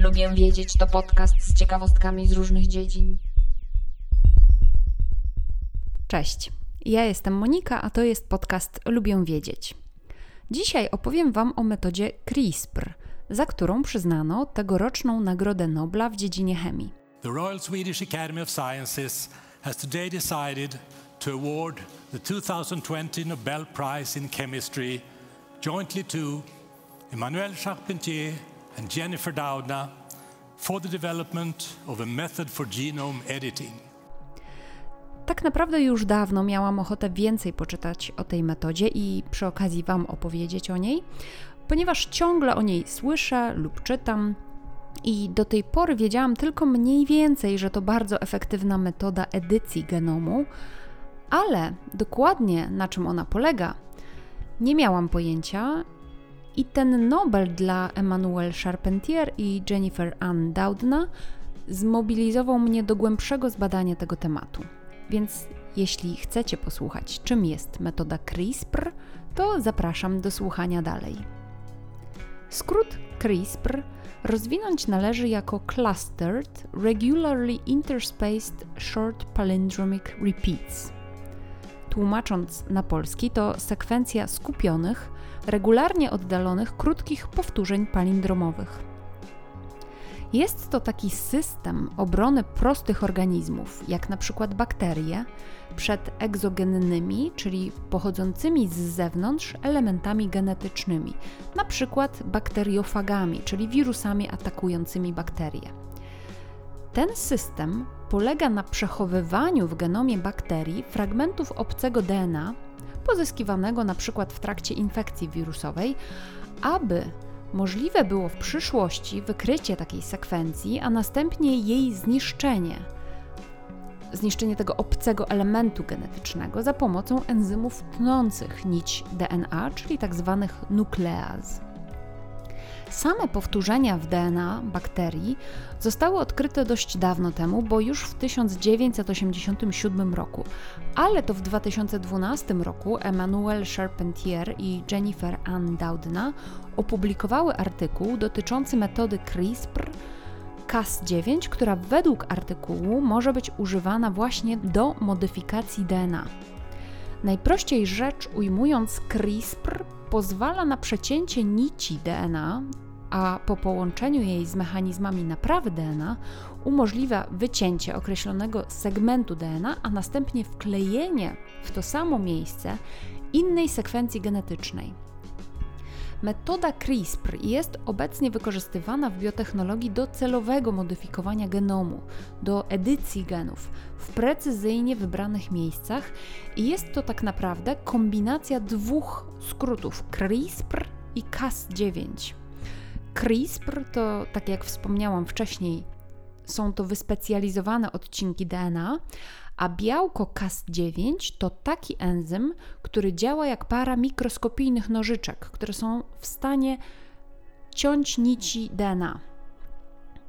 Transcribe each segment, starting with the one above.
Lubię wiedzieć to podcast z ciekawostkami z różnych dziedzin. Cześć, ja jestem Monika, a to jest podcast Lubię Wiedzieć. Dzisiaj opowiem Wam o metodzie CRISPR, za którą przyznano tegoroczną Nagrodę Nobla w dziedzinie chemii. The Royal Swedish Academy of Sciences has today decided to award the 2020 Nobel Prize in Chemistry jointly to Emmanuel Charpentier and Jennifer Doudna for the development of a method for genome editing. Tak naprawdę już dawno miałam ochotę więcej poczytać o tej metodzie i przy okazji Wam opowiedzieć o niej, ponieważ ciągle o niej słyszę lub czytam. I do tej pory wiedziałam tylko mniej więcej, że to bardzo efektywna metoda edycji genomu, ale dokładnie na czym ona polega, nie miałam pojęcia. I ten Nobel dla Emmanuel Charpentier i Jennifer Ann Doudna zmobilizował mnie do głębszego zbadania tego tematu. Więc jeśli chcecie posłuchać, czym jest metoda CRISPR, to zapraszam do słuchania dalej. Skrót CRISPR rozwinąć należy jako Clustered Regularly Interspaced Short Palindromic Repeats. Tłumacząc na polski, to sekwencja skupionych, regularnie oddalonych, krótkich powtórzeń palindromowych. Jest to taki system obrony prostych organizmów, jak na przykład bakterie, przed egzogennymi, czyli pochodzącymi z zewnątrz elementami genetycznymi, na przykład bakteriofagami, czyli wirusami atakującymi bakterie. Ten system polega na przechowywaniu w genomie bakterii fragmentów obcego DNA, pozyskiwanego na przykład w trakcie infekcji wirusowej, aby możliwe było w przyszłości wykrycie takiej sekwencji, a następnie jej zniszczenie. Zniszczenie tego obcego elementu genetycznego za pomocą enzymów tnących nić DNA, czyli tzw. Tak nukleaz. Same powtórzenia w DNA bakterii zostały odkryte dość dawno temu, bo już w 1987 roku, ale to w 2012 roku Emmanuel Charpentier i Jennifer Ann Doudna opublikowały artykuł dotyczący metody CRISPR Cas9, która według artykułu może być używana właśnie do modyfikacji DNA. Najprościej rzecz ujmując, CRISPR pozwala na przecięcie nici DNA, a po połączeniu jej z mechanizmami naprawy DNA umożliwia wycięcie określonego segmentu DNA, a następnie wklejenie w to samo miejsce innej sekwencji genetycznej. Metoda CRISPR jest obecnie wykorzystywana w biotechnologii do celowego modyfikowania genomu, do edycji genów w precyzyjnie wybranych miejscach i jest to tak naprawdę kombinacja dwóch skrótów CRISPR i Cas9. CRISPR to, tak jak wspomniałam wcześniej, są to wyspecjalizowane odcinki DNA, a białko Cas9 to taki enzym, który działa jak para mikroskopijnych nożyczek, które są w stanie ciąć nici DNA.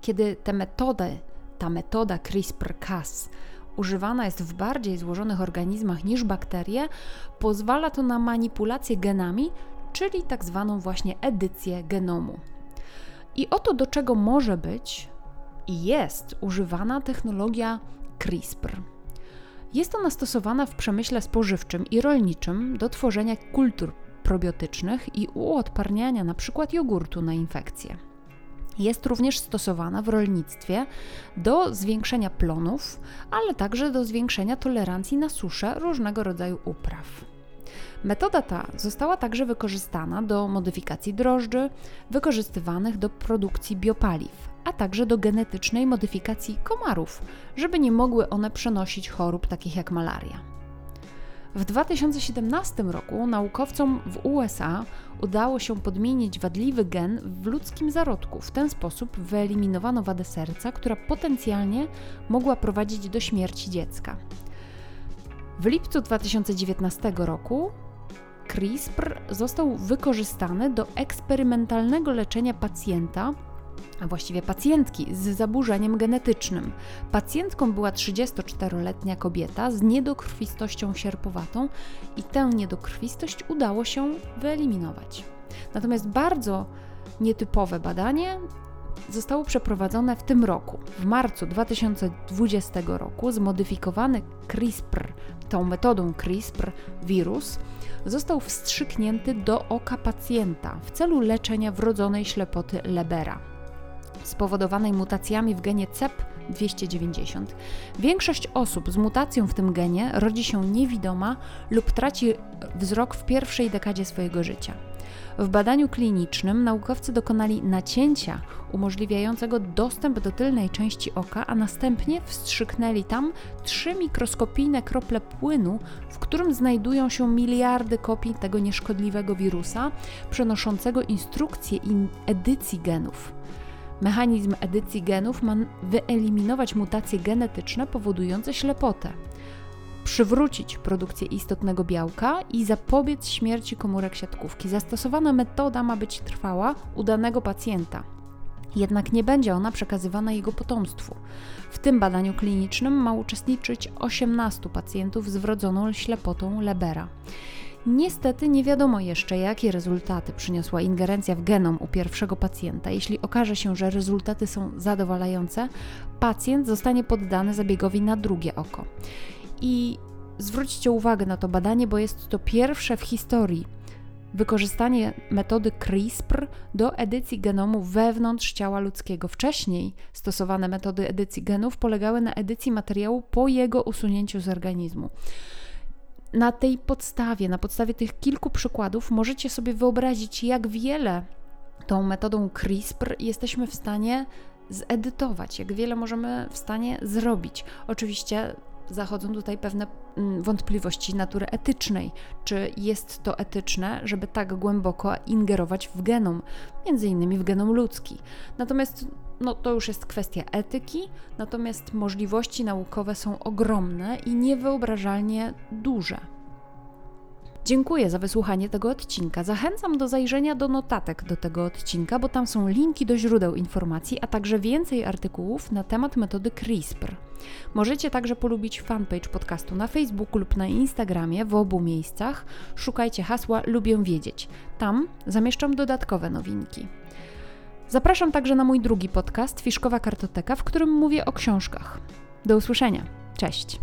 Kiedy te metody, ta metoda CRISPR-Cas używana jest w bardziej złożonych organizmach niż bakterie, pozwala to na manipulację genami, czyli tak zwaną właśnie edycję genomu. I oto do czego może być i jest używana technologia CRISPR. Jest ona stosowana w przemyśle spożywczym i rolniczym do tworzenia kultur probiotycznych i uodparniania np. jogurtu na infekcje. Jest również stosowana w rolnictwie do zwiększenia plonów, ale także do zwiększenia tolerancji na suszę różnego rodzaju upraw. Metoda ta została także wykorzystana do modyfikacji drożdży, wykorzystywanych do produkcji biopaliw, a także do genetycznej modyfikacji komarów, żeby nie mogły one przenosić chorób takich jak malaria. W 2017 roku naukowcom w USA udało się podmienić wadliwy gen w ludzkim zarodku. W ten sposób wyeliminowano wadę serca, która potencjalnie mogła prowadzić do śmierci dziecka. W lipcu 2019 roku CRISPR został wykorzystany do eksperymentalnego leczenia pacjenta a właściwie pacjentki z zaburzeniem genetycznym. Pacjentką była 34-letnia kobieta z niedokrwistością sierpowatą i tę niedokrwistość udało się wyeliminować. Natomiast bardzo nietypowe badanie zostało przeprowadzone w tym roku. W marcu 2020 roku zmodyfikowany CRISPR, tą metodą CRISPR wirus, został wstrzyknięty do oka pacjenta w celu leczenia wrodzonej ślepoty Lebera spowodowanej mutacjami w genie CEP290. Większość osób z mutacją w tym genie rodzi się niewidoma lub traci wzrok w pierwszej dekadzie swojego życia. W badaniu klinicznym naukowcy dokonali nacięcia umożliwiającego dostęp do tylnej części oka, a następnie wstrzyknęli tam trzy mikroskopijne krople płynu, w którym znajdują się miliardy kopii tego nieszkodliwego wirusa, przenoszącego instrukcje i edycji genów. Mechanizm edycji genów ma wyeliminować mutacje genetyczne powodujące ślepotę, przywrócić produkcję istotnego białka i zapobiec śmierci komórek siatkówki. Zastosowana metoda ma być trwała u danego pacjenta. Jednak nie będzie ona przekazywana jego potomstwu. W tym badaniu klinicznym ma uczestniczyć 18 pacjentów z wrodzoną ślepotą Lebera. Niestety nie wiadomo jeszcze, jakie rezultaty przyniosła ingerencja w genom u pierwszego pacjenta. Jeśli okaże się, że rezultaty są zadowalające, pacjent zostanie poddany zabiegowi na drugie oko. I zwróćcie uwagę na to badanie, bo jest to pierwsze w historii wykorzystanie metody CRISPR do edycji genomu wewnątrz ciała ludzkiego. Wcześniej stosowane metody edycji genów polegały na edycji materiału po jego usunięciu z organizmu na tej podstawie, na podstawie tych kilku przykładów, możecie sobie wyobrazić, jak wiele tą metodą CRISPR jesteśmy w stanie zedytować, jak wiele możemy w stanie zrobić. Oczywiście zachodzą tutaj pewne mm, wątpliwości natury etycznej. Czy jest to etyczne, żeby tak głęboko ingerować w genom, między innymi w genom ludzki? Natomiast no, to już jest kwestia etyki, natomiast możliwości naukowe są ogromne i niewyobrażalnie duże. Dziękuję za wysłuchanie tego odcinka. Zachęcam do zajrzenia do notatek do tego odcinka, bo tam są linki do źródeł informacji, a także więcej artykułów na temat metody CRISPR. Możecie także polubić fanpage podcastu na Facebooku lub na Instagramie w obu miejscach. Szukajcie hasła Lubię Wiedzieć. Tam zamieszczam dodatkowe nowinki. Zapraszam także na mój drugi podcast Fiszkowa Kartoteka, w którym mówię o książkach. Do usłyszenia. Cześć.